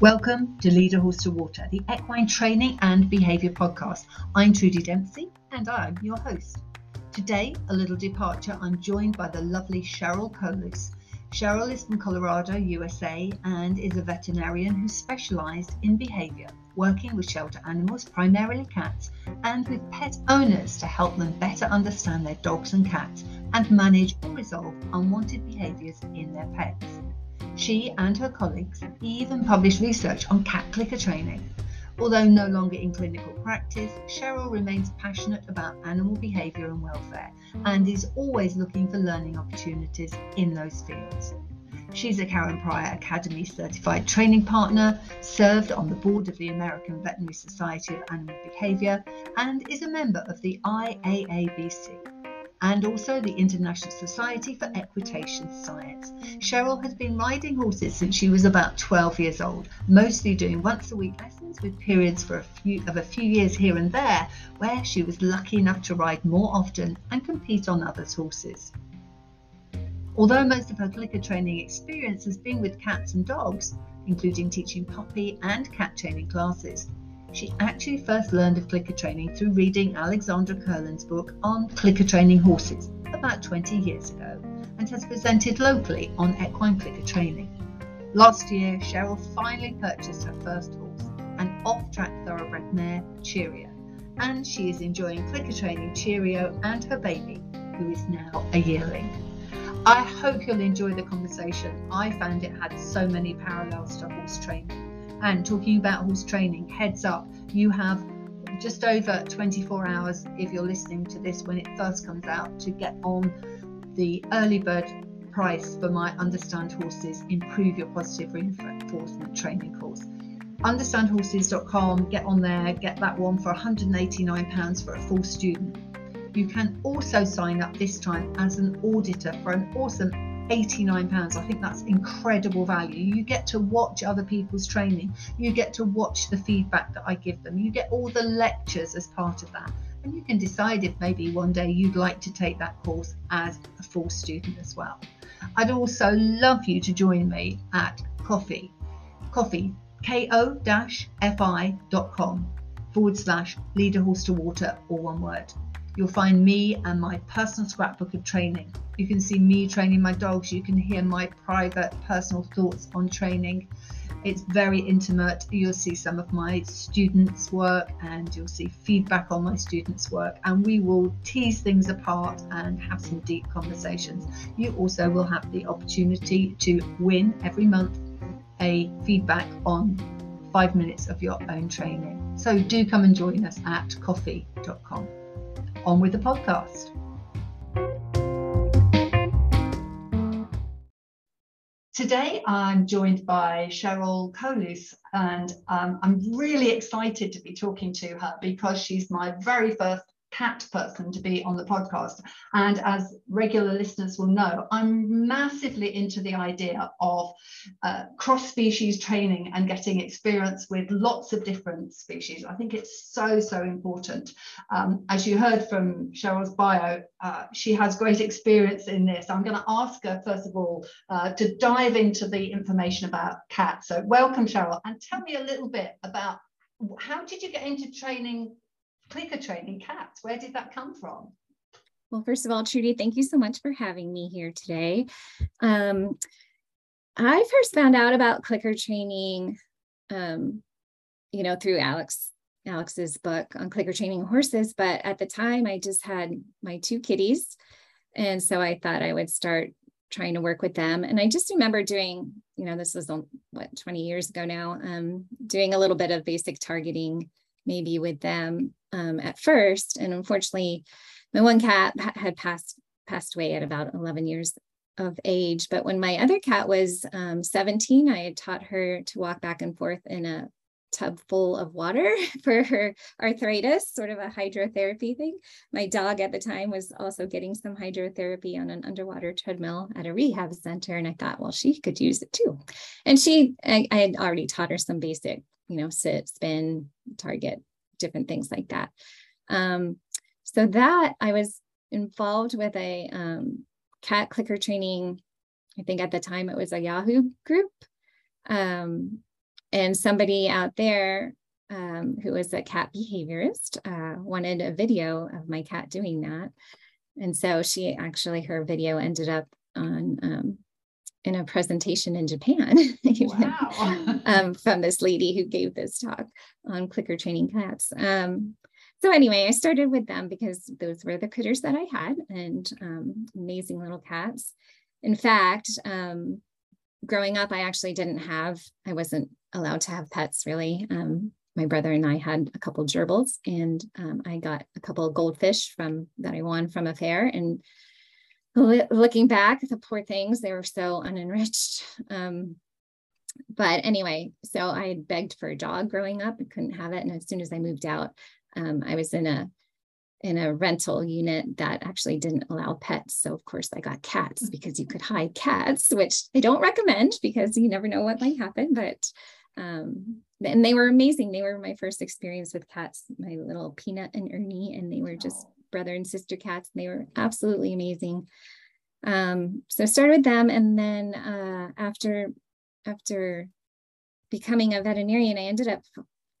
Welcome to Lead a Horse to Water, the equine training and behaviour podcast. I'm Trudy Dempsey and I'm your host. Today, a little departure, I'm joined by the lovely Cheryl Kolus. Cheryl is from Colorado, USA, and is a veterinarian who specialised in behaviour, working with shelter animals, primarily cats, and with pet owners to help them better understand their dogs and cats and manage or resolve unwanted behaviours in their pets. She and her colleagues even published research on cat clicker training. Although no longer in clinical practice, Cheryl remains passionate about animal behaviour and welfare and is always looking for learning opportunities in those fields. She's a Karen Pryor Academy certified training partner, served on the board of the American Veterinary Society of Animal Behaviour, and is a member of the IAABC and also the International Society for Equitation Science. Cheryl has been riding horses since she was about 12 years old, mostly doing once a week lessons with periods for a few of a few years here and there where she was lucky enough to ride more often and compete on others' horses. Although most of her clicker training experience has been with cats and dogs, including teaching puppy and cat training classes, she actually first learned of clicker training through reading Alexandra Kurland's book on clicker training horses about 20 years ago and has presented locally on equine clicker training. Last year, Cheryl finally purchased her first horse, an off track thoroughbred mare, Cheerio, and she is enjoying clicker training Cheerio and her baby, who is now a yearling. I hope you'll enjoy the conversation. I found it had so many parallels to horse training and talking about horse training, heads up, you have just over 24 hours if you're listening to this when it first comes out to get on the early bird price for my Understand Horses Improve Your Positive Reinforcement Training course. UnderstandHorses.com, get on there, get that one for £189 for a full student. You can also sign up this time as an auditor for an awesome £89. I think that's incredible value. You get to watch other people's training, you get to watch the feedback that I give them, you get all the lectures as part of that. And you can decide if maybe one day you'd like to take that course as a full student as well. I'd also love you to join me at coffee, coffee, ko-fi.com forward slash lead a horse to water, or one word. You'll find me and my personal scrapbook of training. You can see me training my dogs. You can hear my private personal thoughts on training. It's very intimate. You'll see some of my students' work and you'll see feedback on my students' work. And we will tease things apart and have some deep conversations. You also will have the opportunity to win every month a feedback on five minutes of your own training. So do come and join us at ko-fi.com on with the podcast. Today, I'm joined by Cheryl Kolus, and um, I'm really excited to be talking to her because she's my very first cat person to be on the podcast. And as regular listeners will know, I'm massively into the idea of uh, cross species training and getting experience with lots of different species. I think it's so, so important. Um, as you heard from Cheryl's bio, uh, she has great experience in this. I'm going to ask her, first of all, uh, to dive into the information about cats. So, welcome, Cheryl, and tell me a little bit about how did you get into training clicker training cats. Where did that come from? Well, first of all, Trudy, thank you so much for having me here today. Um, I first found out about clicker training, um, you know, through Alex Alex's book on clicker training horses. But at the time, I just had my two kitties, and so I thought I would start trying to work with them. And I just remember doing, you know, this was what 20 years ago now, um, doing a little bit of basic targeting maybe with them um, at first. And unfortunately, my one cat had passed passed away at about 11 years of age. But when my other cat was um, 17, I had taught her to walk back and forth in a tub full of water for her arthritis, sort of a hydrotherapy thing. My dog at the time was also getting some hydrotherapy on an underwater treadmill at a rehab center. And I thought, well, she could use it too. And she, I, I had already taught her some basic, you know, sit, spin, target, different things like that. Um, so that I was involved with a um, cat clicker training. I think at the time it was a Yahoo group. Um, and somebody out there um, who was a cat behaviorist uh, wanted a video of my cat doing that. And so she actually, her video ended up on um, in a presentation in Japan wow. um, from this lady who gave this talk on clicker training cats. Um, so anyway, I started with them because those were the critters that I had and um, amazing little cats. In fact, um, growing up, I actually didn't have, I wasn't allowed to have pets really. Um, my brother and I had a couple gerbils and um, I got a couple goldfish from that I won from a fair and looking back, the poor things, they were so unenriched. Um, but anyway, so I begged for a dog growing up and couldn't have it. And as soon as I moved out, um, I was in a in a rental unit that actually didn't allow pets. So of course I got cats because you could hide cats, which I don't recommend because you never know what might happen. But um, and they were amazing. They were my first experience with cats, my little Peanut and Ernie, and they were just brother and sister cats. And they were absolutely amazing. Um, so I started with them, and then uh, after after becoming a veterinarian, I ended up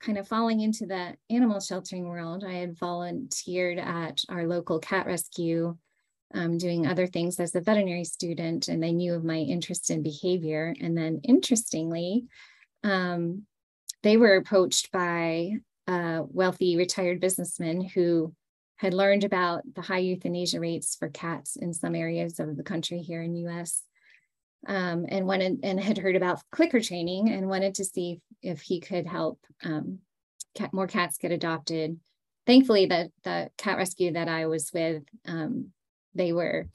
kind of falling into the animal sheltering world. I had volunteered at our local cat rescue, um, doing other things as a veterinary student, and they knew of my interest in behavior. And then, interestingly, um, they were approached by a wealthy retired businessman who had learned about the high euthanasia rates for cats in some areas of the country here in the US um, and wanted and had heard about clicker training and wanted to see if he could help um, cat, more cats get adopted. Thankfully, the, the cat rescue that I was with, um, they were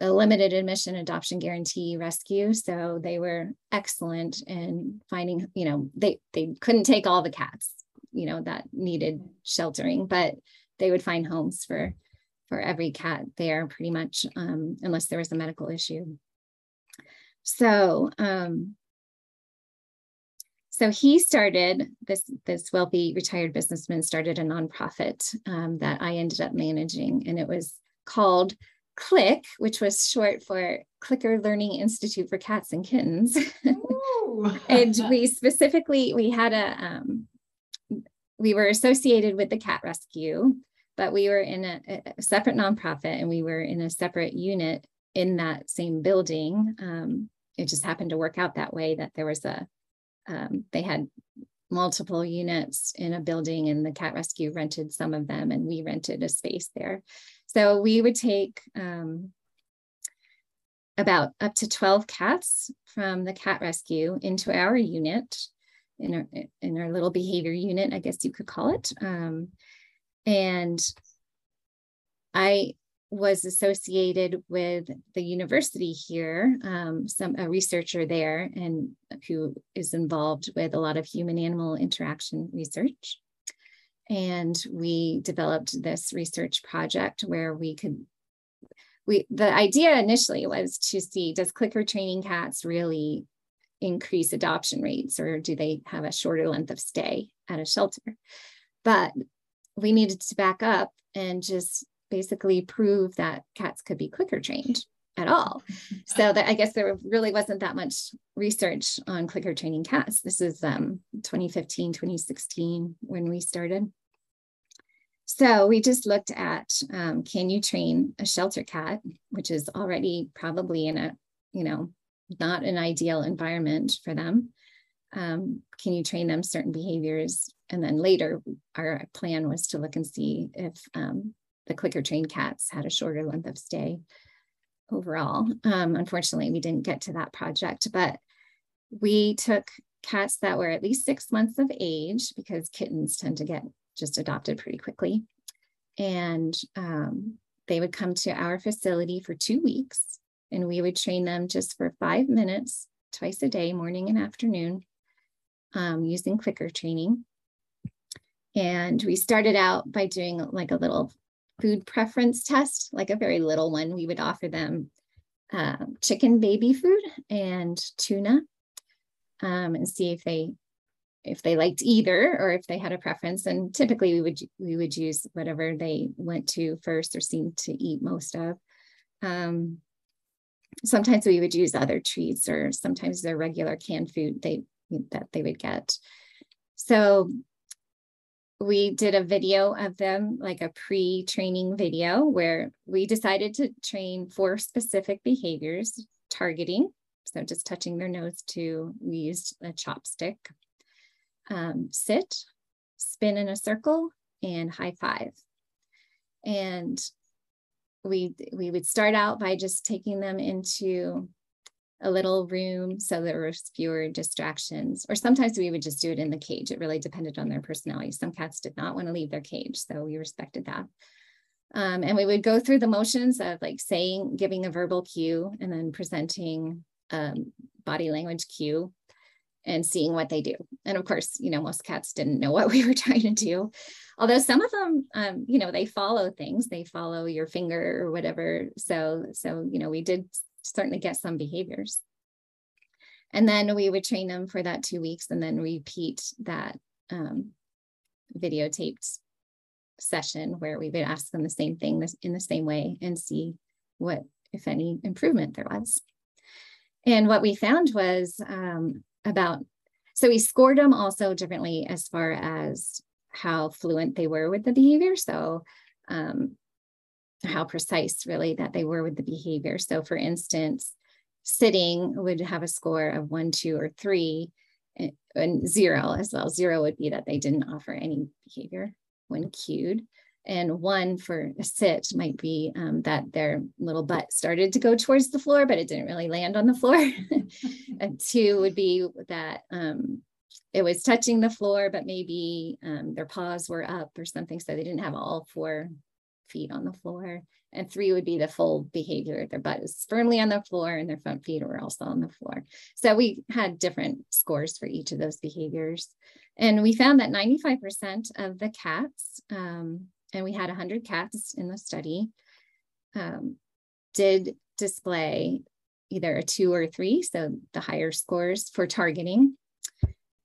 a limited admission adoption guarantee rescue. So they were excellent in finding, you know, they, they couldn't take all the cats, you know, that needed sheltering, but they would find homes for for every cat there pretty much um, unless there was a medical issue so um, so he started this this wealthy retired businessman started a nonprofit um, that i ended up managing. And it was called click which was short for clicker learning institute for cats and kittens. And we specifically we had a um, we were associated with the cat rescue but we were in a, a, separate nonprofit and we were in a separate unit in that same building. Um, it just happened to work out that way that there was a, um, they had multiple units in a building and the cat rescue rented some of them and we rented a space there. So we would take um, about up to 12 cats from the cat rescue into our unit in our, in our little behavior unit, I guess you could call it. Um, and I was associated with the university here, um, some a researcher there, and who is involved with a lot of human animal interaction research. And we developed this research project where we could we the idea initially was to see does clicker training cats really increase adoption rates or do they have a shorter length of stay at a shelter but we needed to back up and just basically prove that cats could be clicker trained at all. So that I guess there really wasn't that much research on clicker training cats. This is um, 2015, 2016 when we started. So we just looked at um, can you train a shelter cat, which is already probably in a, you know, not an ideal environment for them. Um, can you train them certain behaviors and then later, our plan was to look and see if um, the clicker trained cats had a shorter length of stay overall. Um, unfortunately, we didn't get to that project, but we took cats that were at least six months of age because kittens tend to get just adopted pretty quickly. And um, they would come to our facility for two weeks and we would train them just for five minutes twice a day, morning and afternoon, um, using clicker training. And we started out by doing like a little food preference test, like a very little one. We would offer them uh, chicken baby food and tuna um, and see if they if they liked either or if they had a preference. And typically we would we would use whatever they went to first or seemed to eat most of. Um, sometimes we would use other treats or sometimes their regular canned food. They that they would get. So we did a video of them, like a pre-training video where we decided to train four specific behaviors, targeting, so just touching their nose to, we used a chopstick, um, sit, spin in a circle, and high five. And we, we would start out by just taking them into a little room so there were fewer distractions. Or sometimes we would just do it in the cage. It really depended on their personality. Some cats did not want to leave their cage, so we respected that. Um, and we would go through the motions of like saying, giving a verbal cue, and then presenting um, body language cue and seeing what they do. And of course, you know, most cats didn't know what we were trying to do. Although some of them, um, you know, they follow things, they follow your finger or whatever. So, so, you know, we did certainly get some behaviors. And then we would train them for that two weeks and then repeat that um, videotaped session where we would ask them the same thing in the same way and see what, if any, improvement there was. And what we found was um, about, so we scored them also differently as far as how fluent they were with the behavior. So um, how precise really that they were with the behavior. So for instance, sitting would have a score of one, two, or three, and, and zero as well. Zero would be that they didn't offer any behavior when cued. And one for a sit might be um, that their little butt started to go towards the floor, but it didn't really land on the floor. and two would be that um, it was touching the floor, but maybe um, their paws were up or something. So they didn't have all four feet on the floor. And three would be the full behavior. Their butt is firmly on the floor and their front feet were also on the floor. So we had different scores for each of those behaviors. And we found that 95% of the cats, um, and we had 100 cats in the study, um, did display either a two or a three, so the higher scores for targeting.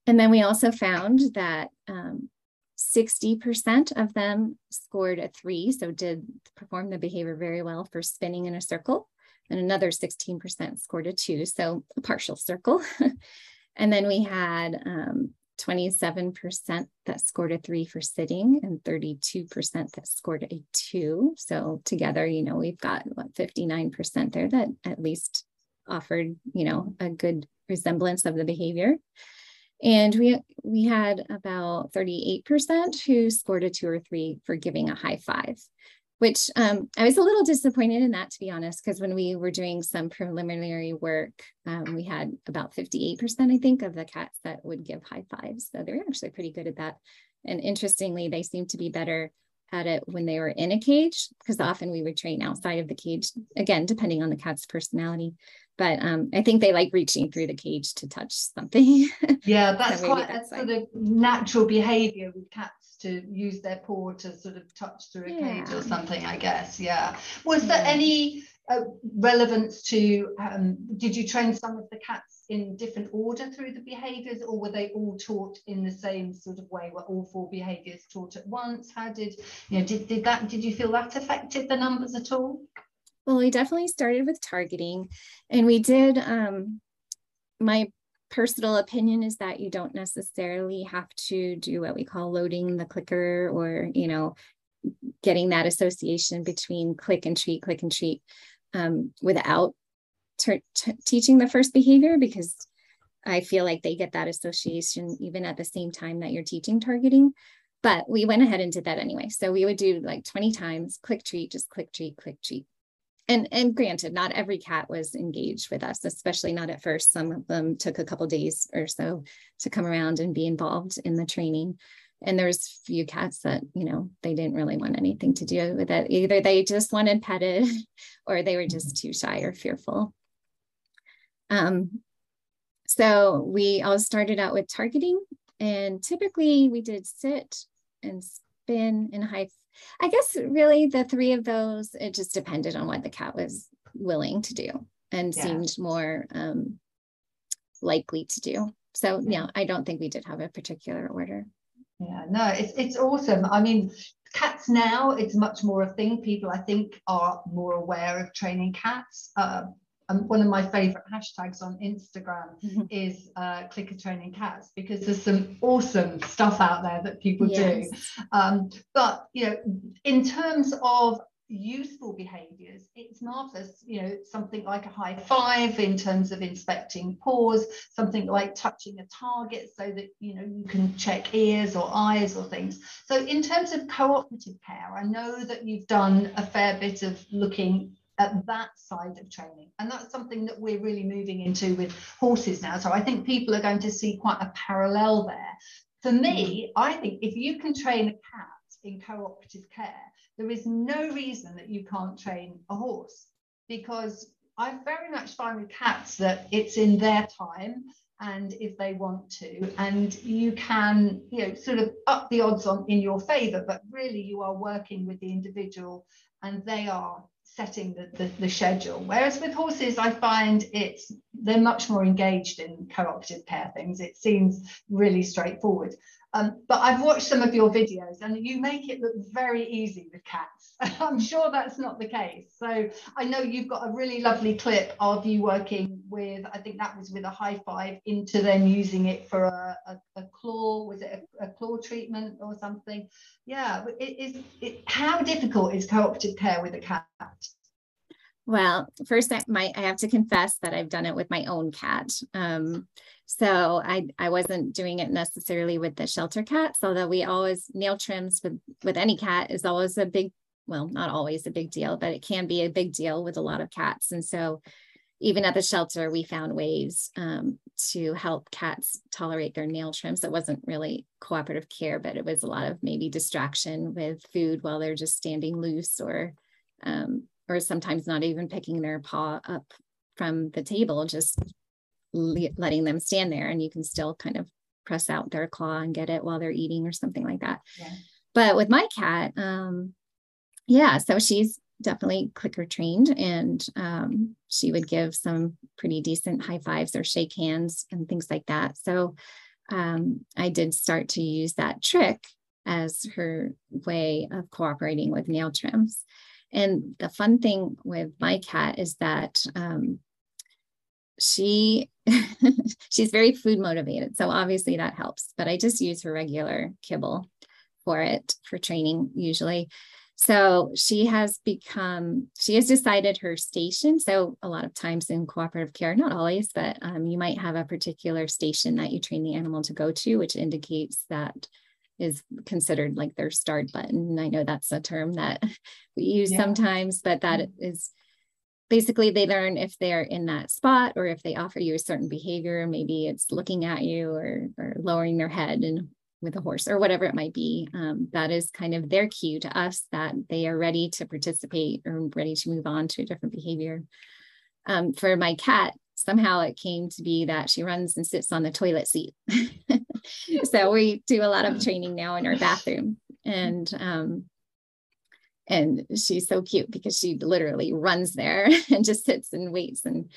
And then we also found that um, 60% of them scored a three, so did perform the behavior very well for spinning in a circle. And another 16% scored a two, so a partial circle. and then we had um, 27% that scored a three for sitting and 32% that scored a two. So together, you know, we've got what 59% there that at least offered, you know, a good resemblance of the behavior. And we we had about 38% who scored a two or three for giving a high five, which um, I was a little disappointed in that, to be honest, because when we were doing some preliminary work, um, we had about 58%, I think, of the cats that would give high fives. So they're actually pretty good at that. And interestingly, they seem to be better at it when they were in a cage, because often we would train outside of the cage, again, depending on the cat's personality but um, I think they like reaching through the cage to touch something. Yeah, that's so quite that's a sort of natural behavior with cats to use their paw to sort of touch through a yeah. cage or something, I guess. Yeah. Was yeah. there any uh, relevance to, um, did you train some of the cats in different order through the behaviors or were they all taught in the same sort of way? Were all four behaviors taught at once? How did, you know, did, did that, did you feel that affected the numbers at all? Well, we definitely started with targeting and we did, um, my personal opinion is that you don't necessarily have to do what we call loading the clicker or, you know, getting that association between click and treat, click and treat um, without teaching the first behavior because I feel like they get that association even at the same time that you're teaching targeting. But we went ahead and did that anyway. So we would do like 20 times click treat, just click treat, click treat and and granted not every cat was engaged with us especially not at first some of them took a couple days or so to come around and be involved in the training and there's few cats that you know they didn't really want anything to do with it either they just wanted petted or they were just too shy or fearful um, so we all started out with targeting and typically we did sit and spin and high I guess really the three of those, it just depended on what the cat was willing to do and yeah. seemed more um, likely to do. So yeah, I don't think we did have a particular order. Yeah, no, it's it's awesome. I mean, cats now it's much more a thing. People I think are more aware of training cats. Uh, um, one of my favorite hashtags on Instagram mm-hmm. is uh, clicker training cats because there's some awesome stuff out there that people yes. do. Um, but you know, in terms of useful behaviors. It's marvelous you know something like a high five in terms of inspecting paws something like touching a target so that you know you can check ears or eyes or things. So in terms of cooperative care i know that you've done a fair bit of looking at that side of training and that's something that we're really moving into with horses now. So i think people are going to see quite a parallel there. For me i think if you can train a cat in cooperative care there is no reason that you can't train a horse because I very much find with cats that it's in their time and if they want to and you can you know sort of up the odds on in your favor but really you are working with the individual and they are setting the, the, the, schedule whereas with horses i find it's they're much more engaged in cooperative care things it seems really straightforward um, but I've watched some of your videos and you make it look very easy with cats. I'm sure that's not the case. So I know you've got a really lovely clip of you working with, I think that was with a high five into then using it for a, a, a claw, was it a, a, claw treatment or something? Yeah, it is, it, how difficult is cooperative care with a cat? Well, first I, might I have to confess that I've done it with my own cat. Um, so I, I wasn't doing it necessarily with the shelter cats, although we always nail trims with, with any cat is always a big, well, not always a big deal, but it can be a big deal with a lot of cats. And so even at the shelter, we found ways um, to help cats tolerate their nail trims. It wasn't really cooperative care, but it was a lot of maybe distraction with food while they're just standing loose or um, or sometimes not even picking their paw up from the table, just letting them stand there and you can still kind of press out their claw and get it while they're eating or something like that. Yeah. But with my cat, um, yeah, so she's definitely clicker trained and um, she would give some pretty decent high fives or shake hands and things like that. So um, I did start to use that trick as her way of cooperating with nail trims. And the fun thing with my cat is that um, she she's very food motivated so obviously that helps but i just use her regular kibble for it for training usually so she has become she has decided her station so a lot of times in cooperative care not always but um, you might have a particular station that you train the animal to go to which indicates that is considered like their start button i know that's a term that we use yeah. sometimes but that mm-hmm. basically they learn if they're in that spot or if they offer you a certain behavior maybe it's looking at you or, or lowering their head and with a horse or whatever it might be um, that is kind of their cue to us that they are ready to participate or ready to move on to a different behavior. Um, for my cat somehow it came to be that she runs and sits on the toilet seat. So we do a lot of training now in our bathroom and um, and she's so cute because she literally runs there and just sits and waits and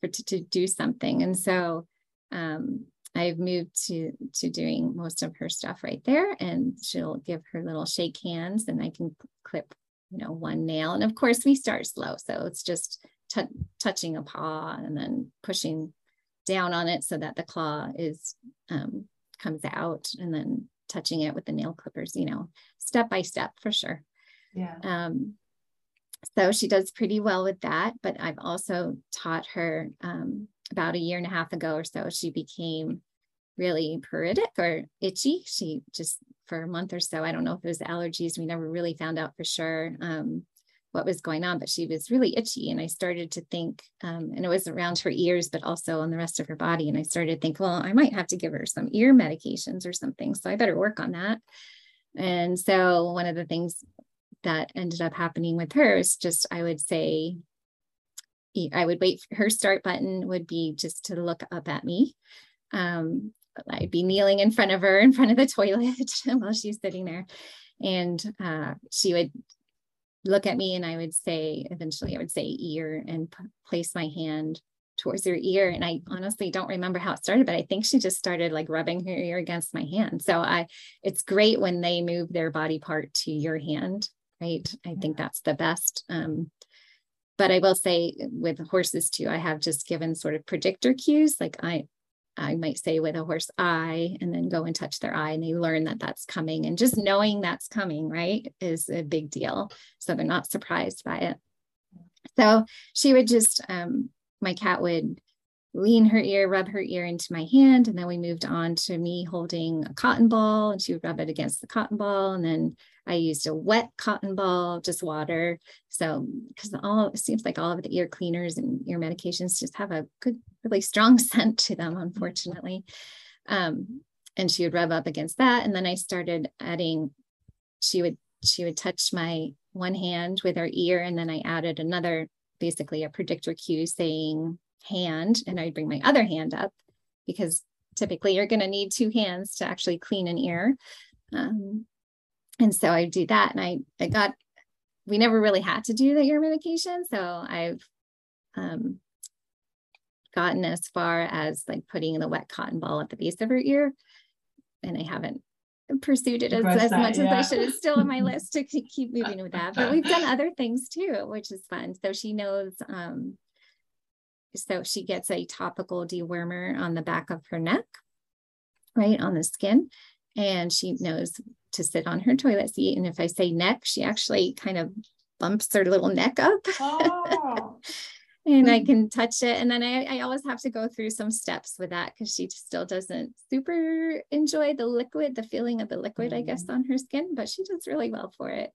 for to, to do something. And so um, I've moved to to doing most of her stuff right there and she'll give her little shake hands and I can clip you know one nail and of course we start slow so it's just t- touching a paw and then pushing down on it so that the claw is um, comes out and then touching it with the nail clippers you know step by step for sure yeah. Um, so she does pretty well with that. But I've also taught her um, about a year and a half ago or so, she became really pruritic or itchy. She just for a month or so, I don't know if it was allergies. We never really found out for sure um, what was going on, but she was really itchy. And I started to think, um, and it was around her ears, but also on the rest of her body. And I started to think, well, I might have to give her some ear medications or something. So I better work on that. And so one of the things that ended up happening with her is just I would say I would wait her start button would be just to look up at me. Um, I'd be kneeling in front of her in front of the toilet while she's sitting there. And uh, she would look at me and I would say, eventually I would say ear and p- place my hand towards her ear. And I honestly don't remember how it started, but I think she just started like rubbing her ear against my hand. So I, it's great when they move their body part to your hand right? I think that's the best. Um, but I will say with horses too, I have just given sort of predictor cues. Like I, I might say with a horse eye and then go and touch their eye and they learn that that's coming and just knowing that's coming, right, is a big deal. So they're not surprised by it. So she would just, um, my cat would lean her ear, rub her ear into my hand. And then we moved on to me holding a cotton ball and she would rub it against the cotton ball. And then I used a wet cotton ball, just water. So, because all it seems like all of the ear cleaners and ear medications just have a good, really strong scent to them, unfortunately. Um, and she would rub up against that. And then I started adding, she would, she would touch my one hand with her ear. And then I added another, basically a predictor cue saying hand. And I'd bring my other hand up because typically you're going to need two hands to actually clean an ear. Um, and so I do that. And I, I got, we never really had to do the ear medication. So I've um, gotten as far as like putting the wet cotton ball at the base of her ear. And I haven't pursued it as, as that, much yeah. as I should. It's still on my list to keep moving with that. But we've done other things too, which is fun. So she knows, um, so she gets a topical dewormer on the back of her neck, right on the skin. And she knows to sit on her toilet seat. And if I say neck, she actually kind of bumps her little neck up. Oh. and I can touch it. And then I, I always have to go through some steps with that because she still doesn't super enjoy the liquid, the feeling of the liquid, I guess, mm. on her skin, but she does really well for it.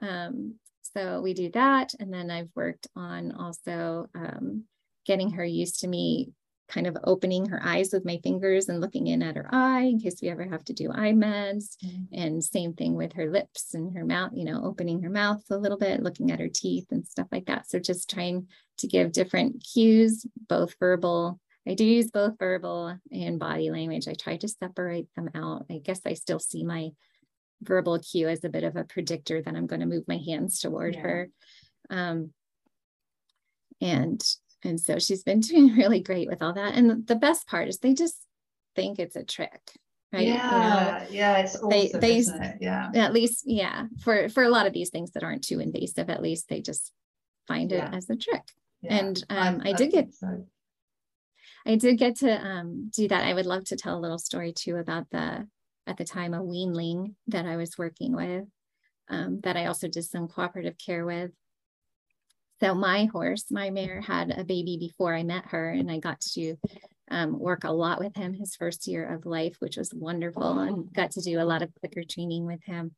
Um, so we do that. And then I've worked on also um, getting her used to me kind of opening her eyes with my fingers and looking in at her eye in case we ever have to do eye meds. Mm-hmm. And same thing with her lips and her mouth, you know, opening her mouth a little bit, looking at her teeth and stuff like that. So just trying to give different cues, both verbal. I do use both verbal and body language. I try to separate them out. I guess I still see my verbal cue as a bit of a predictor that I'm going to move my hands toward yeah. her. Um, and and so she's been doing really great with all that. And the best part is they just think it's a trick. Right. Yeah. You know, yeah. It's awesome, they, they, it? Yeah. At least, yeah. For for a lot of these things that aren't too invasive, at least they just find it yeah. as a trick. Yeah. And um, I, I, did get so. I did get to um, do that. I would love to tell a little story too about the at the time a weanling that I was working with um, that I also did some cooperative care with. So my horse, my mare, had a baby before I met her, and I got to um, work a lot with him his first year of life, which was wonderful, and got to do a lot of clicker training with him.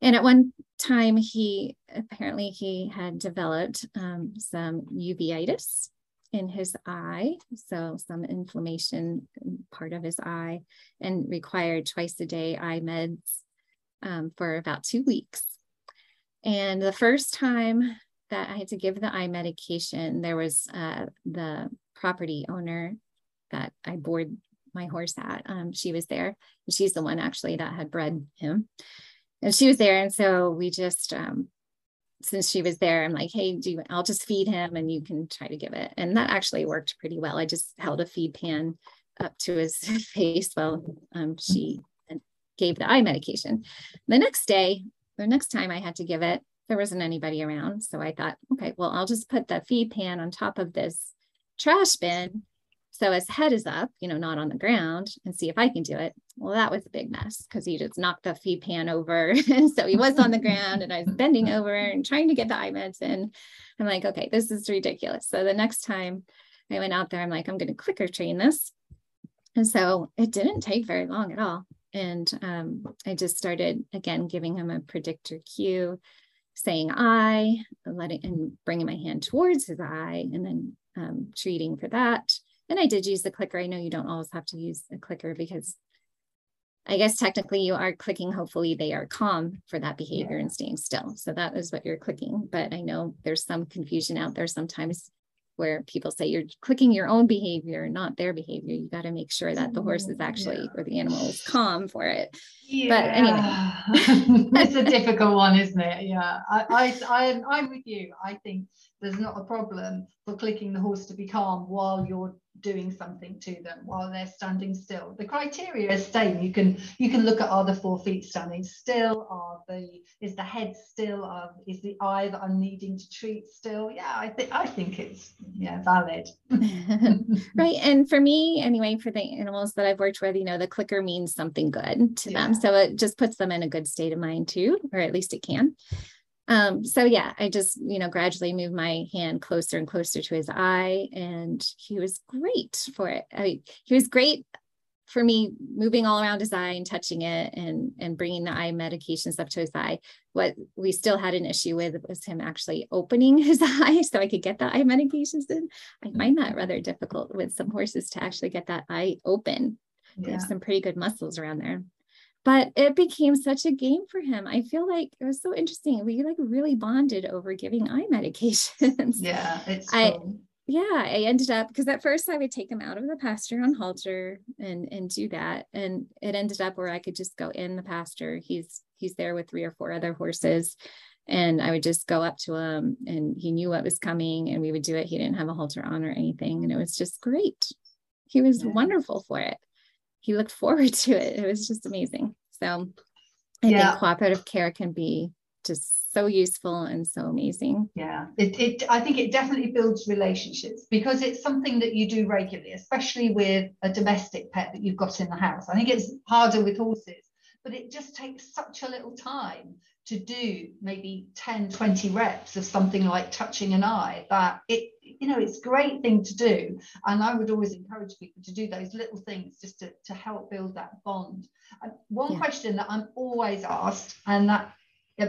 And at one time, he apparently he had developed um, some uveitis in his eye, so some inflammation part of his eye, and required twice a day eye meds um, for about two weeks. And the first time that I had to give the eye medication, there was uh, the property owner that I board my horse at. Um, she was there. She's the one actually that had bred him. And she was there. And so we just, um, since she was there, I'm like, hey, do you, I'll just feed him and you can try to give it. And that actually worked pretty well. I just held a feed pan up to his face while um, she gave the eye medication. The next day, the next time I had to give it, there wasn't anybody around. So I thought, okay, well, I'll just put the feed pan on top of this trash bin. So his head is up, you know, not on the ground and see if I can do it. Well, that was a big mess because he just knocked the feed pan over. so he was on the ground and I was bending over and trying to get the eye meds in. I'm like, okay, this is ridiculous. So the next time I went out there, I'm like, I'm going to clicker train this. And so it didn't take very long at all. And um, I just started again giving him a predictor cue saying I, letting and bringing my hand towards his eye, and then um, treating for that. And I did use the clicker. I know you don't always have to use a clicker because I guess technically you are clicking. Hopefully they are calm for that behavior yeah. and staying still. So that is what you're clicking. But I know there's some confusion out there sometimes where people say you're clicking your own behavior, not their behavior. You got to make sure that the horse is mm, actually yeah. or the animal is calm for it. Yeah. But anyway, it's a difficult one, isn't it? Yeah, I, I, I, I'm with you. I think there's not a problem for clicking the horse to be calm while you're doing something to them while they're standing still. The criteria is same. You can you can look at are the four feet standing still? Are the is the head still? Are, is the eye that I'm needing to treat still? Yeah, I think I think it's yeah valid. right. And for me, anyway, for the animals that I've worked with, you know, the clicker means something good to yeah. them. So it just puts them in a good state of mind too, or at least it can. Um, so yeah, I just, you know, gradually moved my hand closer and closer to his eye and he was great for it. I, he was great for me moving all around his eye and touching it and and bringing the eye medications up to his eye. What we still had an issue with was him actually opening his eye so i could get the eye medications in. I find that rather difficult with some horses to actually get that eye open. Yeah. they have some pretty good muscles around there but it became such a game for him. I feel like it was so interesting. We like really bonded over giving eye medications. Yeah, it's I, yeah, I ended up because at first I would take him out of the pasture on halter and and do that, and it ended up where I could just go in the pasture. He's he's there with three or four other horses, and I would just go up to him, and he knew what was coming, and we would do it. He didn't have a halter on or anything, and it was just great. He was yeah. wonderful for it. He looked forward to it. It was just amazing. So I yeah. think cooperative care can be just so useful and so amazing. Yeah, it, it I think it definitely builds relationships because it's something that you do regularly, especially with a domestic pet that you've got in the house. I think it's harder with horses, but it just takes such a little time to do maybe 10 20 reps of something like touching an eye that it you know it's a great thing to do and i would always encourage people to do those little things just to, to help build that bond and one yeah. question that i'm always asked and that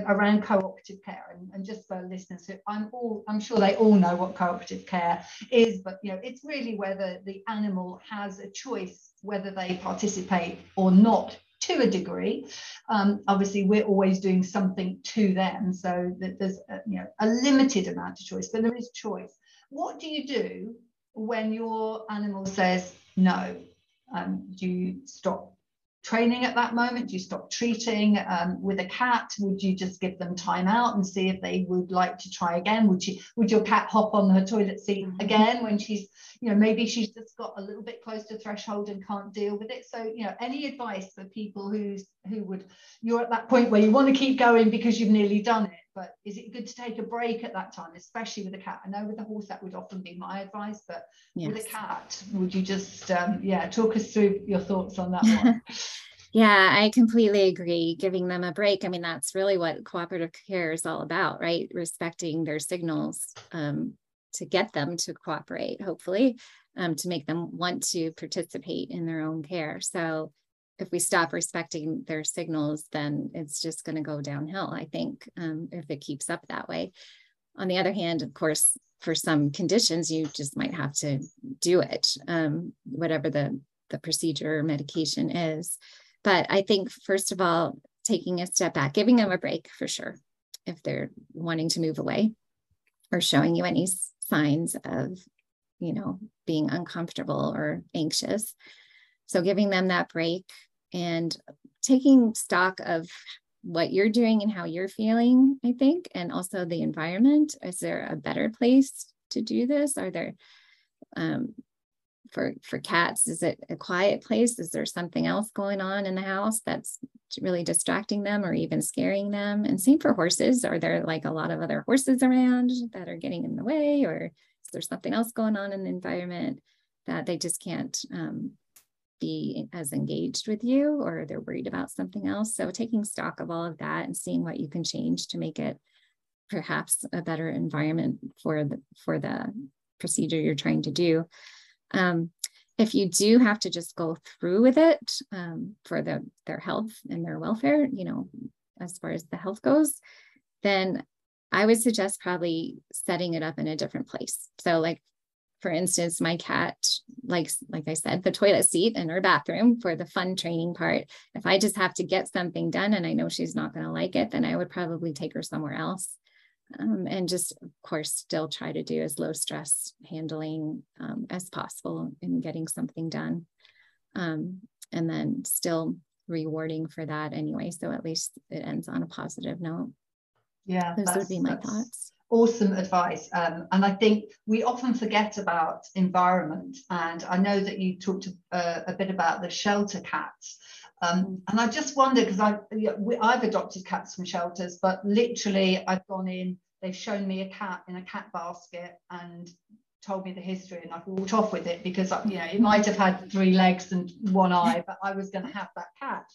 around cooperative care and, and just for listeners who i'm all i'm sure they all know what cooperative care is but you know it's really whether the animal has a choice whether they participate or not to a degree. Um, obviously, we're always doing something to them, so that there's a, you know a limited amount of choice, but there is choice. What do you do when your animal says no? Um, do you stop training at that moment? Do you stop treating um, with a cat? Would you just give them time out and see if they would like to try again? Would would your cat hop on her toilet seat mm-hmm. again when she's, you know, maybe she's just got a little bit close to threshold and can't deal with it? So, you know, any advice for people who's who would you're at that point where you want to keep going because you've nearly done it, but is it good to take a break at that time, especially with a cat? I know with a horse that would often be my advice, but yes. with a cat, would you just um, yeah talk us through your thoughts on that one? yeah, I completely agree. Giving them a break. I mean, that's really what cooperative care is all about, right? Respecting their signals um, to get them to cooperate, hopefully, um, to make them want to participate in their own care. So if we stop respecting their signals, then it's just going to go downhill, I think, um, if it keeps up that way. On the other hand, of course, for some conditions, you just might have to do it, um, whatever the, the procedure or medication is. But I think, first of all, taking a step back, giving them a break for sure, if they're wanting to move away or showing you any signs of, you know, being uncomfortable or anxious. So giving them that break, and taking stock of what you're doing and how you're feeling, I think, and also the environment. Is there a better place to do this? Are there um, for for cats? Is it a quiet place? Is there something else going on in the house that's really distracting them or even scaring them? And same for horses. Are there like a lot of other horses around that are getting in the way, or is there something else going on in the environment that they just can't um, be as engaged with you or they're worried about something else. So taking stock of all of that and seeing what you can change to make it perhaps a better environment for the for the procedure you're trying to do. Um, if you do have to just go through with it um, for the, their health and their welfare, you know, as far as the health goes, then I would suggest probably setting it up in a different place. So, like for instance, my cat likes, like I said, the toilet seat in her bathroom for the fun training part. If I just have to get something done and I know she's not going to like it, then I would probably take her somewhere else. Um, and just, of course, still try to do as low stress handling um, as possible in getting something done. Um, and then still rewarding for that anyway. So at least it ends on a positive note. Yeah. Those would be my thoughts awesome advice. Um, and I think we often forget about environment. And I know that you talked uh, a bit about the shelter cats. Um, and I just wonder because I've, I've adopted cats from shelters, but literally I've gone in, they've shown me a cat in a cat basket and told me the history and I've walked off with it because you know it might have had three legs and one eye, but I was going to have that cat.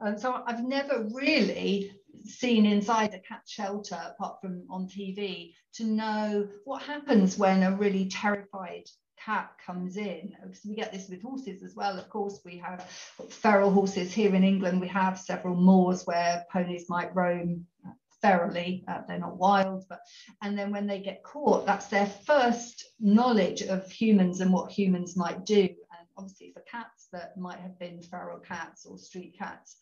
And so I've never really seen inside a cat shelter apart from on TV to know what happens when a really terrified cat comes in. Because we get this with horses as well. Of course, we have feral horses here in England. We have several moors where ponies might roam ferally. Uh, they're not wild, but and then when they get caught, that's their first knowledge of humans and what humans might do. And obviously, for cats that might have been feral cats or street cats.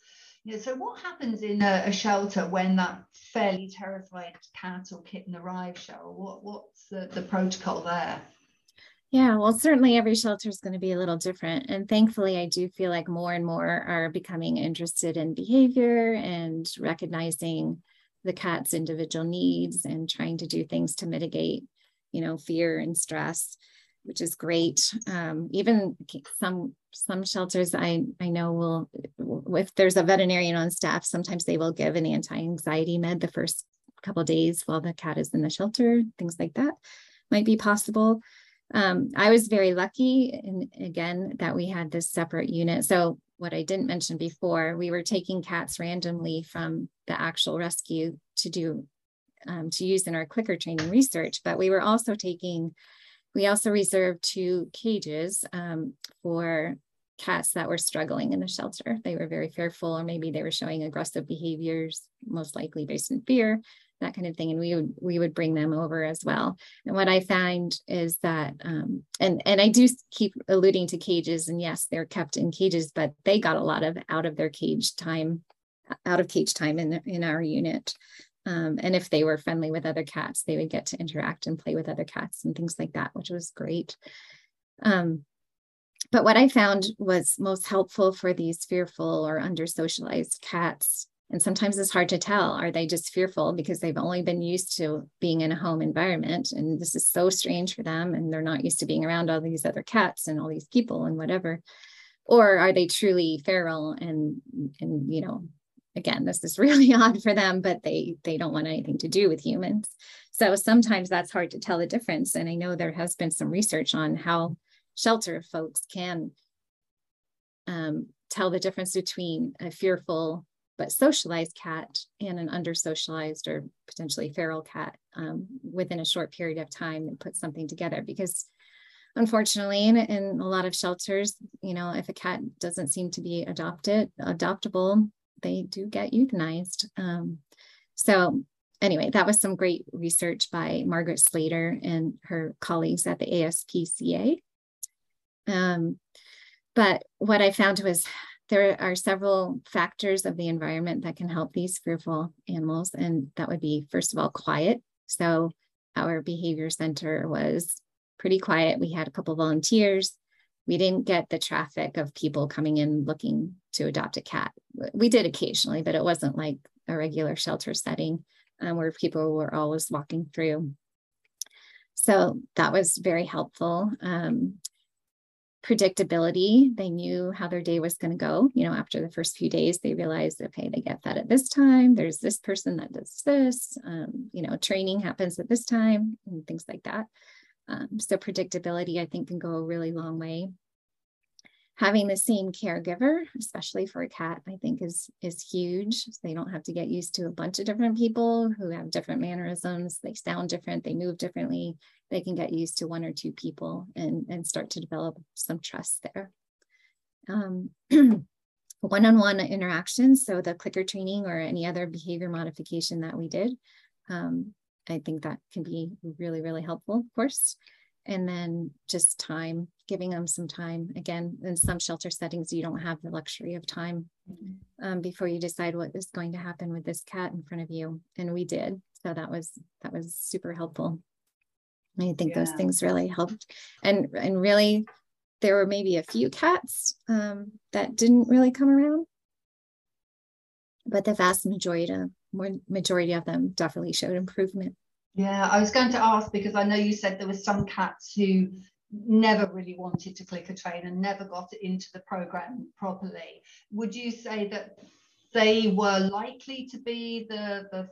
Yeah, so what happens in a, a, shelter when that fairly terrified cat or kitten arrives, Cheryl? What, what's the, the protocol there? Yeah, well, certainly every shelter is going to be a little different. And thankfully, I do feel like more and more are becoming interested in behavior and recognizing the cat's individual needs and trying to do things to mitigate, you know, fear and stress, which is great. Um, even some some shelters I I know will, if there's a veterinarian on staff, sometimes they will give an anti-anxiety med the first couple days while the cat is in the shelter. Things like that might be possible um, I was very lucky, and again, that we had this separate unit. So, what I didn't mention before, we were taking cats randomly from the actual rescue to do um, to use in our clicker training research, but we were also taking, we also reserved two cages um, for cats that were struggling in the shelter. They were very fearful, or maybe they were showing aggressive behaviors, most likely based in fear that kind of thing and we would we would bring them over as well and what i find is that um, and and i do keep alluding to cages and yes they're kept in cages but they got a lot of out of their cage time out of cage time in in our unit um, and if they were friendly with other cats they would get to interact and play with other cats and things like that which was great um, but what i found was most helpful for these fearful or under socialized cats and sometimes it's hard to tell. Are they just fearful because they've only been used to being in a home environment? And this is so strange for them. And they're not used to being around all these other cats and all these people and whatever. Or are they truly feral and, and you know, again, this is really odd for them, but they they don't want anything to do with humans. So sometimes that's hard to tell the difference. And I know there has been some research on how shelter folks can um, tell the difference between a fearful but socialized cat and an under socialized or potentially feral cat um, within a short period of time and put something together because unfortunately in, in, a lot of shelters you know if a cat doesn't seem to be adopted adoptable they do get euthanized um, so anyway that was some great research by margaret slater and her colleagues at the aspca um, but what i found was there are several factors of the environment that can help these fearful animals. And that would be, first of all, quiet. So our behavior center was pretty quiet. We had a couple volunteers. We didn't get the traffic of people coming in looking to adopt a cat. We did occasionally, but it wasn't like a regular shelter setting um, where people were always walking through. So that was very helpful. Um, predictability. They knew how their day was going to go. You know, after the first few days, they realized, okay, they get fed at this time. There's this person that does this. Um, you know, training happens at this time and things like that. Um, so predictability, I think, can go a really long way having the same caregiver, especially for a cat, I think is is huge. They don't have to get used to a bunch of different people who have different mannerisms. They sound different. They move differently. They can get used to one or two people and and start to develop some trust there. Um, one-on-one interactions. So the clicker training or any other behavior modification that we did, um, I think that can be really really helpful. Of course and then just time giving them some time again in some shelter settings you don't have the luxury of time mm-hmm. um, before you decide what is going to happen with this cat in front of you and we did so that was that was super helpful i think yeah. those things really helped and and really there were maybe a few cats um, that didn't really come around but the vast majority of, majority of them definitely showed improvement. Yeah, I was going to ask because I know you said there were some cats who never really wanted to clicker train and never got into the program properly. Would you say that they were likely to be the, the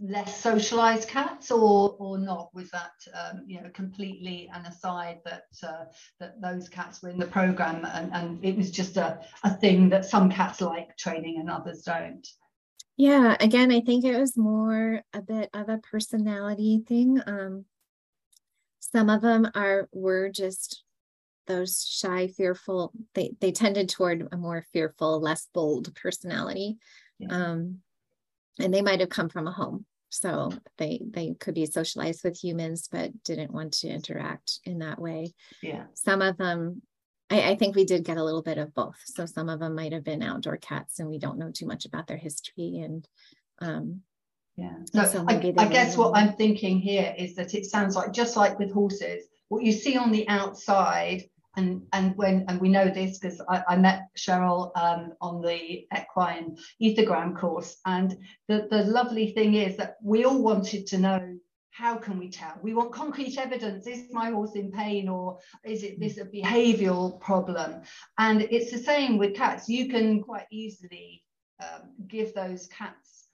less socialized cats or or not? Was that um, you know completely an aside that uh, that those cats were in the program and, and it was just a, a thing that some cats like training and others don't yeah again i think it was more a bit of a personality thing um, some of them are were just those shy fearful they they tended toward a more fearful less bold personality yeah. um, and they might have come from a home so they they could be socialized with humans but didn't want to interact in that way yeah some of them I, I, think we did get a little bit of both. So some of them might have been outdoor cats and we don't know too much about their history and um yeah. so, so I, I guess what i'm thinking here is that it sounds like just like with horses what you see on the outside and and when and we know this because I, I, met Cheryl um, on the equine ethogram course and the, the lovely thing is that we all wanted to know how can we tell? We want concrete evidence. Is my horse in pain or is it this a behavioral problem? And it's the same with cats. You can quite easily um, give those cats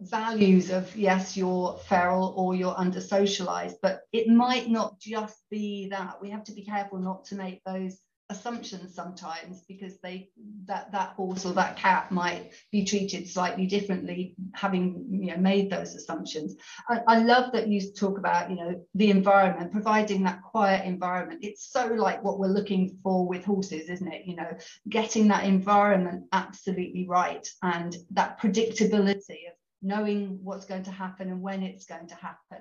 values of yes you're feral or you're under socialized but it might not just be that. We have to be careful not to make those assumptions sometimes because they that that horse or that cat might be treated slightly differently having you know made those assumptions. I, I love that you talk about you know the environment providing that quiet environment. It's so like what we're looking for with horses isn't it? You know getting that environment absolutely right and that predictability of knowing what's going to happen and when it's going to happen.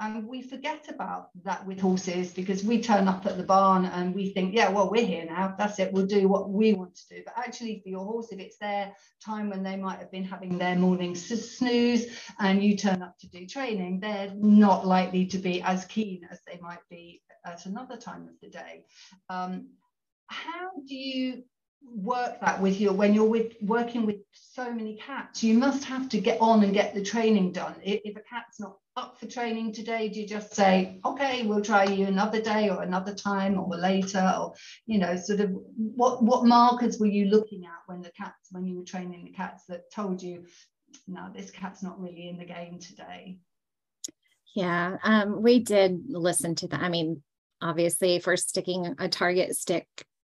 And we forget about that with horses because we turn up at the barn and we think, yeah, well, we're here now. That's it. We'll do what we want to do. But actually, for your horse, if it's their time when they might have been having their morning snooze and you turn up to do training, they're not likely to be as keen as they might be at another time of the day. Um, how do you work that with you when you're with working with so many cats you must have to get on and get the training done. If, a cat's not up for training today do you just say okay we'll try you another day or another time or later or you know sort of what what markers were you looking at when the cats when you were training the cats that told you no this cat's not really in the game today yeah um, we did listen to that. I mean obviously for sticking a target stick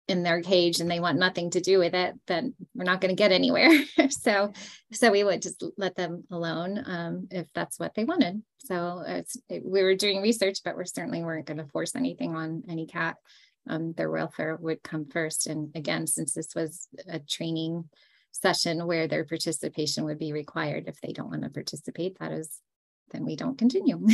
in their cage and they want nothing to do with it then we're not going to get anywhere. So so we would just let them alone um, if that's what they wanted. So it's it, we were doing research but we certainly weren't going to force anything on any cat. Um, their welfare would come first. And again since this was a training session where their participation would be required if they don't want to participate that is then we don't continue.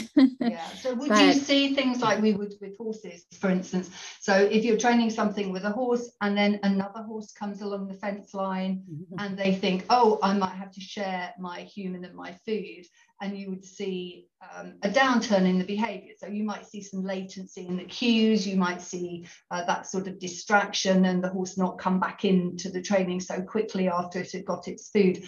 yeah. So would but, you see things like we would with horses, for instance? So if you're training something with a horse and then another horse comes along the fence line mm-hmm. and they think, oh, I might have to share my human and my food. And you would see um, a downturn in the behavior. So you might see some latency in the cues, you might see uh, that sort of distraction and the horse not come back into the training so quickly after it had got its food.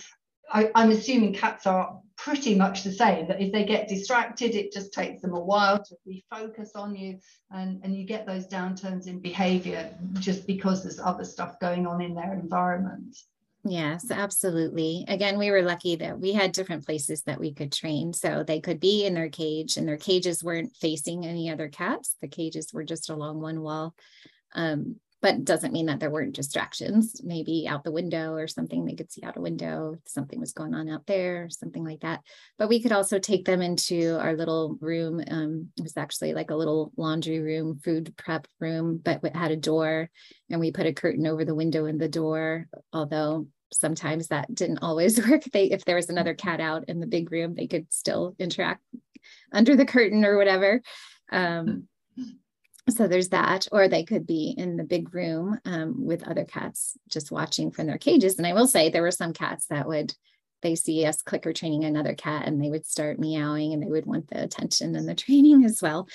I, am assuming cats are pretty much the same that if they get distracted it just takes them a while to refocus on you and, and you get those downturns in behavior just because there's other stuff going on in their environment Yes, absolutely. Again, we were lucky that we had different places that we could train. So they could be in their cage, and their cages weren't facing any other cats. The cages were just along one wall. Um, but doesn't mean that there weren't distractions maybe out the window or something they could see out a window something was going on out there something like that. But we could also take them into our little room um, it was actually like a little laundry room food prep room but it had a door and we put a curtain over the window and the door although sometimes that didn't always work. They if there was another cat out in the big room they could still interact under the curtain or whatever. Um, so there's that or they could be in the big room um, with other cats just watching from their cages and i will say there were some cats that would they see us clicker training another cat and they would start meowing and they would want the attention and the training as well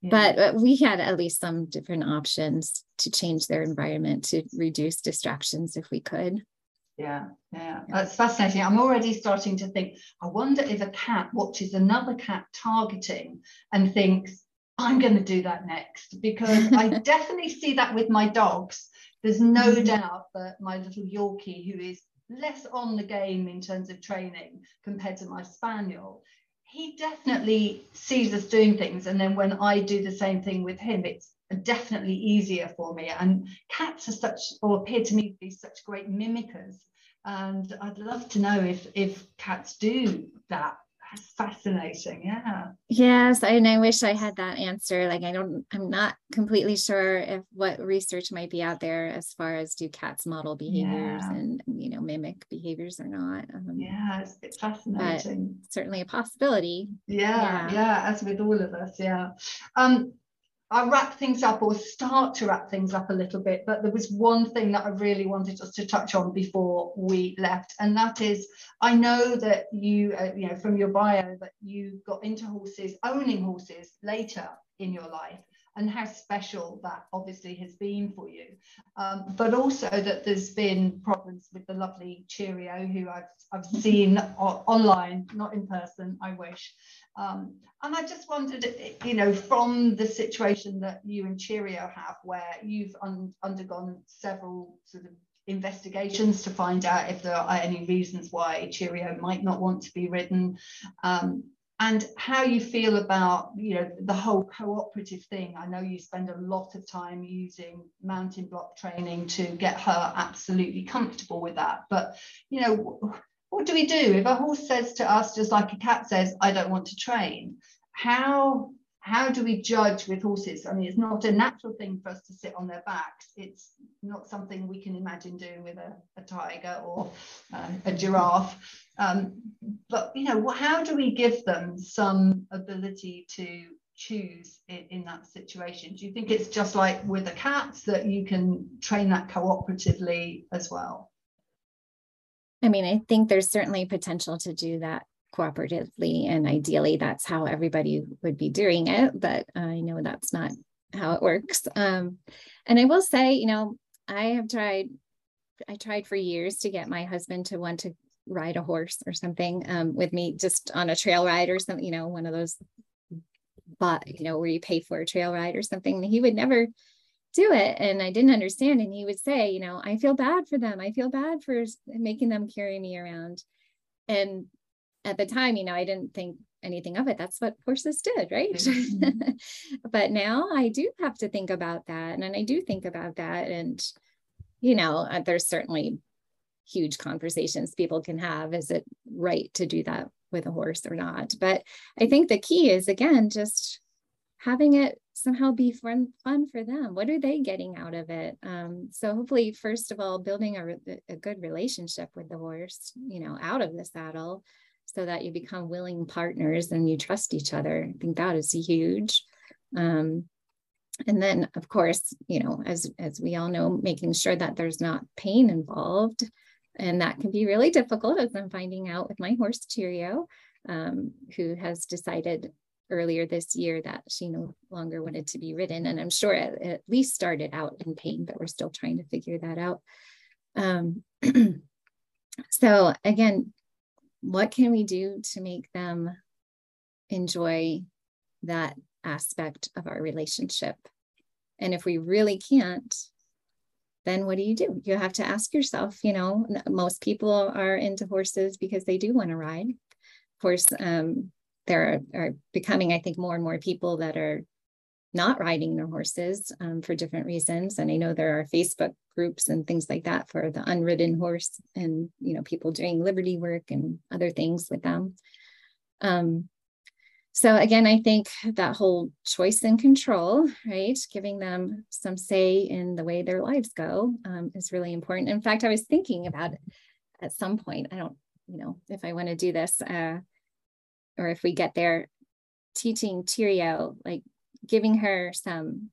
yeah. but uh, we had at least some different options to change their environment to reduce distractions if we could yeah, yeah. That's fascinating. I'm already starting to think, I wonder if a cat watches another cat targeting and thinks, I'm going to do that next because I definitely see that with my dogs. There's no mm-hmm. doubt that my little Yorkie, who is less on the game in terms of training compared to my Spaniel, he definitely sees us doing things. And then when I do the same thing with him, it's definitely easier for me. And cats are such, or appear to me to be such great mimickers. And I'd love to know if if cats do that that's fascinating. Yeah. Yes, and I wish I had that answer. Like I don't, I'm not completely sure if what research might be out there as far as do cats model behaviors yeah. and you know mimic behaviors or not. Um, yeah, it's, it's fascinating. certainly a possibility. Yeah, yeah, yeah, as with all of us. Yeah. Um, I'll wrap things up or start to wrap things up a little bit, but there was one thing that I really wanted us to touch on before we left, and that is I know that you, uh, you know, from your bio, that you got into horses, owning horses later in your life, and how special that obviously has been for you. Um, but also that there's been problems with the lovely Cheerio, who I've, I've seen online, not in person, I wish. Um, and I just wondered, you know, from the situation that you and Cheerio have, where you've un- undergone several sort of investigations to find out if there are any reasons why Cheerio might not want to be ridden, um, and how you feel about, you know, the whole cooperative thing. I know you spend a lot of time using mounting block training to get her absolutely comfortable with that, but you know what do we do? If a horse says to us just like a cat says i don't want to train how how do we judge with horses? I mean it's not a natural thing for us to sit on their backs. It's not something we can imagine doing with a, a tiger or uh, a giraffe. Um, but you know how do we give them some ability to choose in, in that situation? Do you think it's just like with the cats that you can train that cooperatively as well I mean, I think there's certainly potential to do that cooperatively, and ideally, that's how everybody would be doing it. But I know that's not how it works. Um, and I will say, you know, I have tried. I tried for years to get my husband to want to ride a horse or something um, with me, just on a trail ride or something. You know, one of those, but you know, where you pay for a trail ride or something. He would never do it and i didn't understand and he would say you know i feel bad for them. I feel bad for making them carry me around. And at the time you know i didn't think anything of it. That's what horses did right? Mm-hmm. but now i do have to think about that and, and i do think about that and you know uh, there's certainly huge conversations people can have. Is it right to do that with a horse or not? But i think the key is again just having it somehow be fun, fun for them. What are they getting out of it? Um, so hopefully, first of all, building a, a good relationship with the horse, you know, out of the saddle so that you become willing partners and you trust each other. I think that is huge. Um, and then of course, you know, as, as we all know, making sure that there's not pain involved. And that can be really difficult as I'm finding out with my horse Cheerio, um, who has decided earlier this year that she no longer wanted to be ridden. And I'm sure it at least started out in pain, but we're still trying to figure that out. Um, so again, what can we do to make them enjoy that aspect of our relationship? And if we really can't, then what do you do? You have to ask yourself, you know, most people are into horses because they do want to ride. Of course, um, there are, are, becoming, I think, more and more people that are not riding their horses um, for different reasons. And I know there are Facebook groups and things like that for the unridden horse and, you know, people doing liberty work and other things with them. Um, so again, I think that whole choice and control, right, giving them some say in the way their lives go um, is really important. In fact, I was thinking about it at some point. I don't, you know, if I want to do this, uh, or if we get there, teaching Cheerio, like giving her some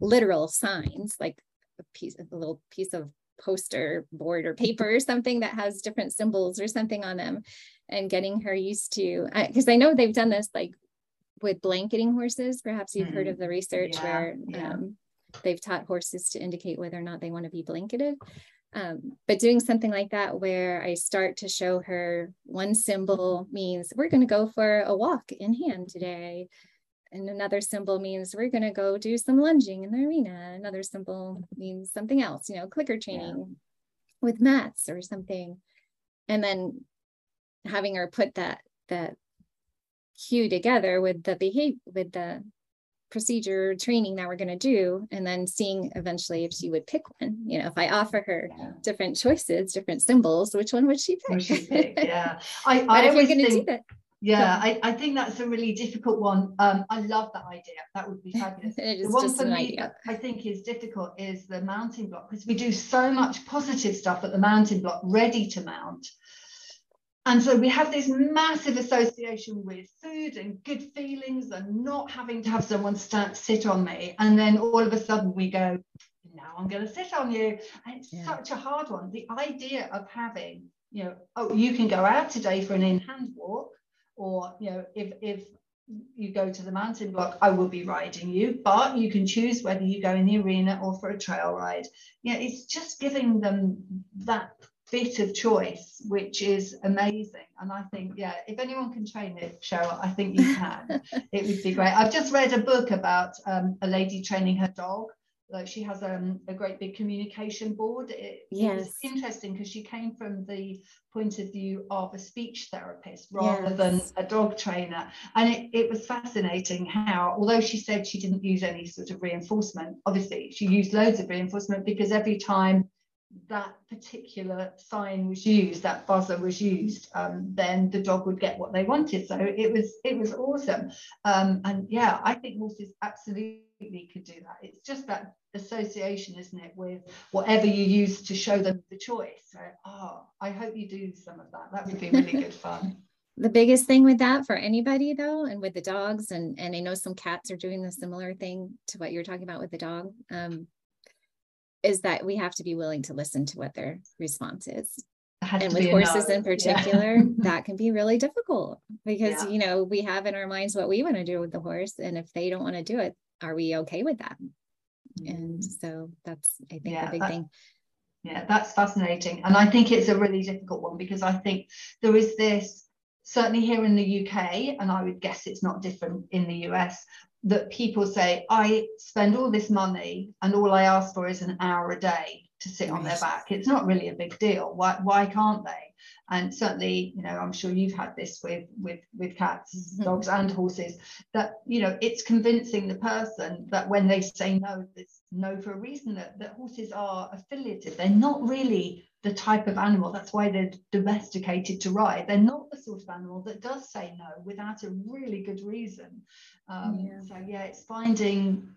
literal signs, like a piece of a little piece of poster board or paper or something that has different symbols or something on them and getting her used to because I, I, know they've done this like with blanketing horses perhaps you've mm-hmm. heard of the research yeah, where yeah. Um, they've taught horses to indicate whether or not they want to be blanketed Um, but doing something like that where I start to show her one symbol means we're going to go for a walk in hand today. And another symbol means we're going to go do some lunging in the arena. Another symbol means something else, you know, clicker training yeah. with mats or something. And then having her put that that cue together with the behavior with the procedure training that we're going to do and then seeing eventually if she would pick one you know if i offer her yeah. different choices different symbols which one would she pick, would she pick? yeah i, I always think that, yeah, I, I think that's a really difficult one. Um, I love that idea. That would be fabulous. the one for me idea. I think is difficult is the mounting block because we do so much positive stuff at the mounting block ready to mount and so we have this massive association with food and good feelings and not having to have someone stand, sit on me. And then all of a sudden we go, now I'm going to sit on you. And it's yeah. such a hard one. The idea of having, you know, oh, you can go out today for an in-hand walk, or you know, if if you go to the mounting block, I will be riding you, but you can choose whether you go in the arena or for a trail ride. Yeah, it's just giving them that bit of choice, which is amazing. And I think, yeah, if anyone can train it, Cheryl, I think you can. it would be great. I've just read a book about um, a lady training her dog. Like she has um, a great big communication board. It, yes. it was interesting because she came from the point of view of a speech therapist rather yes. than a dog trainer. And it, it was fascinating how, although she said she didn't use any sort of reinforcement, obviously she used loads of reinforcement because every time that particular sign was used, that buzzer was used, um, then the dog would get what they wanted. So it was it was awesome. Um, and yeah, I think horses absolutely could do that. It's just that association, isn't it, with whatever you use to show them the choice. So, oh, I hope you do some of that. That would be really good fun. the biggest thing with that for anybody though and with the dogs and and i know some cats are doing the similar thing to what you're talking about with the dog um, is that we have to be willing to listen to what their response is and with horses in particular yeah. that can be really difficult because yeah. you know we have in our minds what we want to do with the horse and if they don't want to do it are we okay with that mm. and so that's i think yeah, the big that, thing yeah that's fascinating and i think it's a really difficult one because i think there is this certainly here in the uk and i would guess it's not different in the us that people say, I spend all this money and all I ask for is an hour a day to sit on their back. It's not really a big deal. Why, why can't they? And certainly, you know, I'm sure you've had this with with with cats, mm-hmm. dogs, and horses. That you know, it's convincing the person that when they say no, it's no for a reason. That that horses are affiliated. They're not really the type of animal. That's why they're domesticated to ride. They're not the sort of animal that does say no without a really good reason. Um, yeah. So yeah, it's finding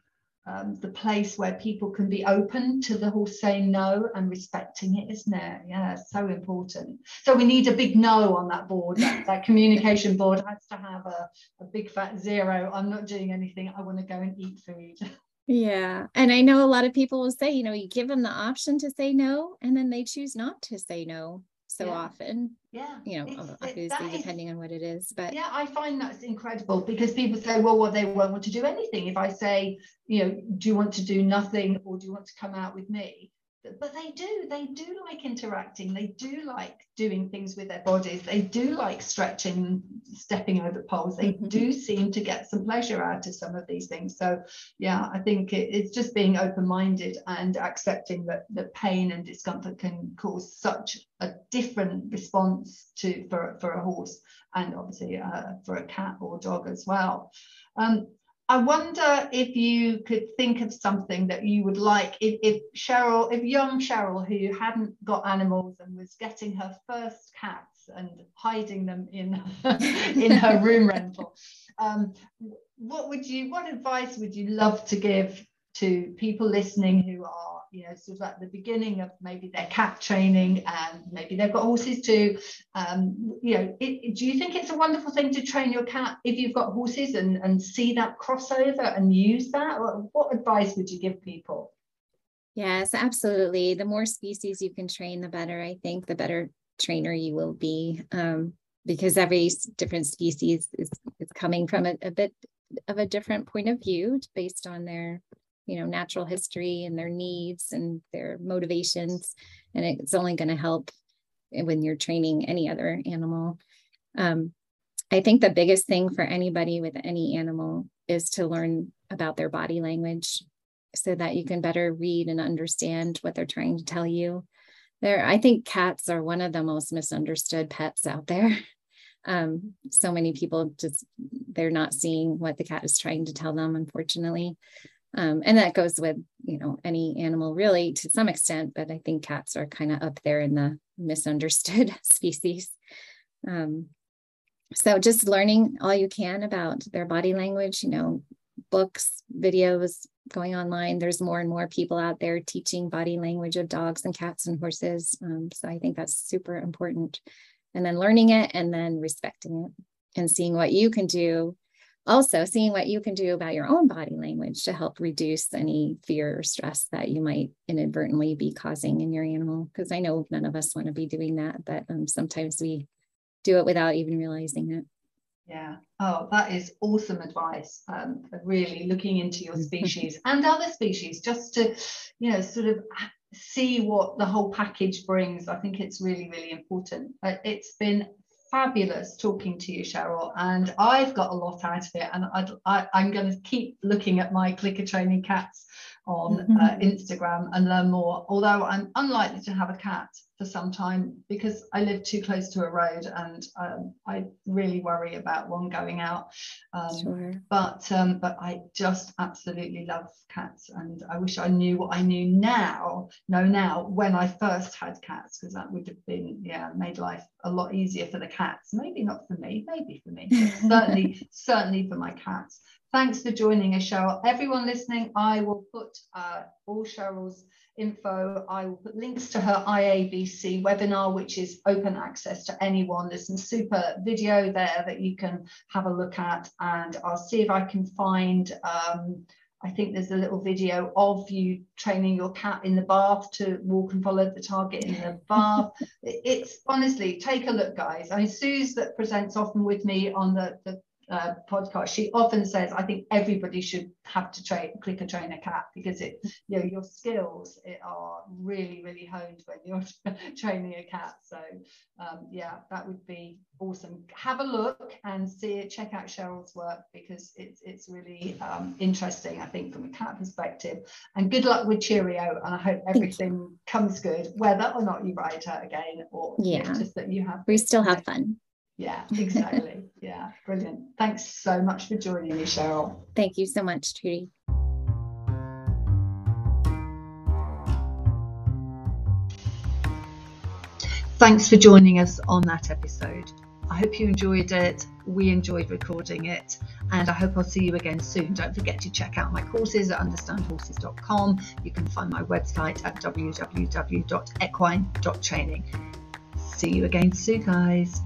um, the place where people can be open to the horse saying no and respecting it, isn't it? Yeah, so important. So we need a big no on that board. That, that communication board has to have a, a big fat zero. I'm not doing anything. I want to go and eat food. Yeah. And I know a lot of people will say, you know, you give them the option to say no, and then they choose not to say no so yeah. often. Yeah. You know, it's, obviously depending is, on what it is. But yeah, I find that's incredible because people say, well, well, they won't want to do anything. If I say, you know, do you want to do nothing or do you want to come out with me? But they do they do like interacting. They do like doing things with their bodies. They do like stretching stepping over poles. They mm-hmm. do seem to get some pleasure out of some of these things. So yeah i think it, it's just being open-minded and accepting that that pain and discomfort can cause such a different response to for, for a horse and obviously uh, for a cat or dog as well. Um, I wonder if you could think of something that you would like if, if, Cheryl, if young Cheryl, who hadn't got animals and was getting her first cats and hiding them in in her room rental, um, what would you, what advice would you love to give to people listening who are you know, sort of at the beginning of maybe their cat training and maybe they've got horses too. Um, you know, it, do you think it's a wonderful thing to train your cat if you've got horses and, and see that crossover and use that? What advice would you give people? Yes, absolutely. The more species you can train, the better. I think the better trainer you will be um, because every different species is, is coming from a, a bit of a different point of view based on their you know natural history and their needs and their motivations and it's only going to help when you're training any other animal. Um, i think the biggest thing for anybody with any animal is to learn about their body language so that you can better read and understand what they're trying to tell you. There i think cats are one of the most misunderstood pets out there. Um, so many people just they're not seeing what the cat is trying to tell them unfortunately um, and that goes with you know any animal really to some extent but i think cats are kind of up there in the misunderstood species. Um, so just learning all you can about their body language you know books videos going online. There's more and more people out there teaching body language of dogs and cats and horses. Um, so i think that's super important. And then learning it and then respecting it and seeing what you can do also seeing what you can do about your own body language to help reduce any fear or stress that you might inadvertently be causing in your animal because i know none of us want to be doing that but um, sometimes we do it without even realizing it. Yeah. Oh that is awesome advice um, really looking into your species and other species just to you know sort of see what the whole package brings. I think it's really really important But it's been fabulous talking to you, Cheryl, and I've got a lot out of it. And I'd, I, am going to keep looking at my clicker training cats on mm-hmm. uh, Instagram and learn more. Although I'm unlikely to have a cat for some time because I live too close to a road and um, I really worry about one going out. Um, sure. But um, but I just absolutely love cats and I wish I knew what I knew now, know now when I first had cats because that would have been yeah made life a lot easier for the cats. Maybe not for me, maybe for me, certainly certainly for my cats. Thanks for joining us, Cheryl. Everyone listening, I will put uh, all Cheryl's info. I will put links to her IAABC webinar, which is open access to anyone. There's some super video there that you can have a look at, and I'll see if I can find. Um, I think there's a little video of you training your cat in the bath to walk and follow the target in the bath. it's honestly, take a look, guys. I mean, Sue's that presents often with me on the, the uh, podcast, she often says, "I think everybody should have to train clicker train a cat because it, you know, your skills it are really, really honed when you're training a cat." So, um, yeah, that would be awesome. Have a look and see it. Check out Cheryl's work because it's it's really um, interesting. I think from a cat perspective. And good luck with Cheerio. And I hope everything comes good, whether or not you ride her again, or yeah, just that you have. We still have fun. Yeah, exactly. yeah, brilliant. Thanks so much for joining me, Cheryl. Thank you so much, Trudy. Thanks for joining us on that episode. I hope you enjoyed it. We enjoyed recording it, and I hope I'll see you again soon. Don't forget to check out my courses at understandhorses.com. You can find my website at www.equine.training. See you again soon, guys.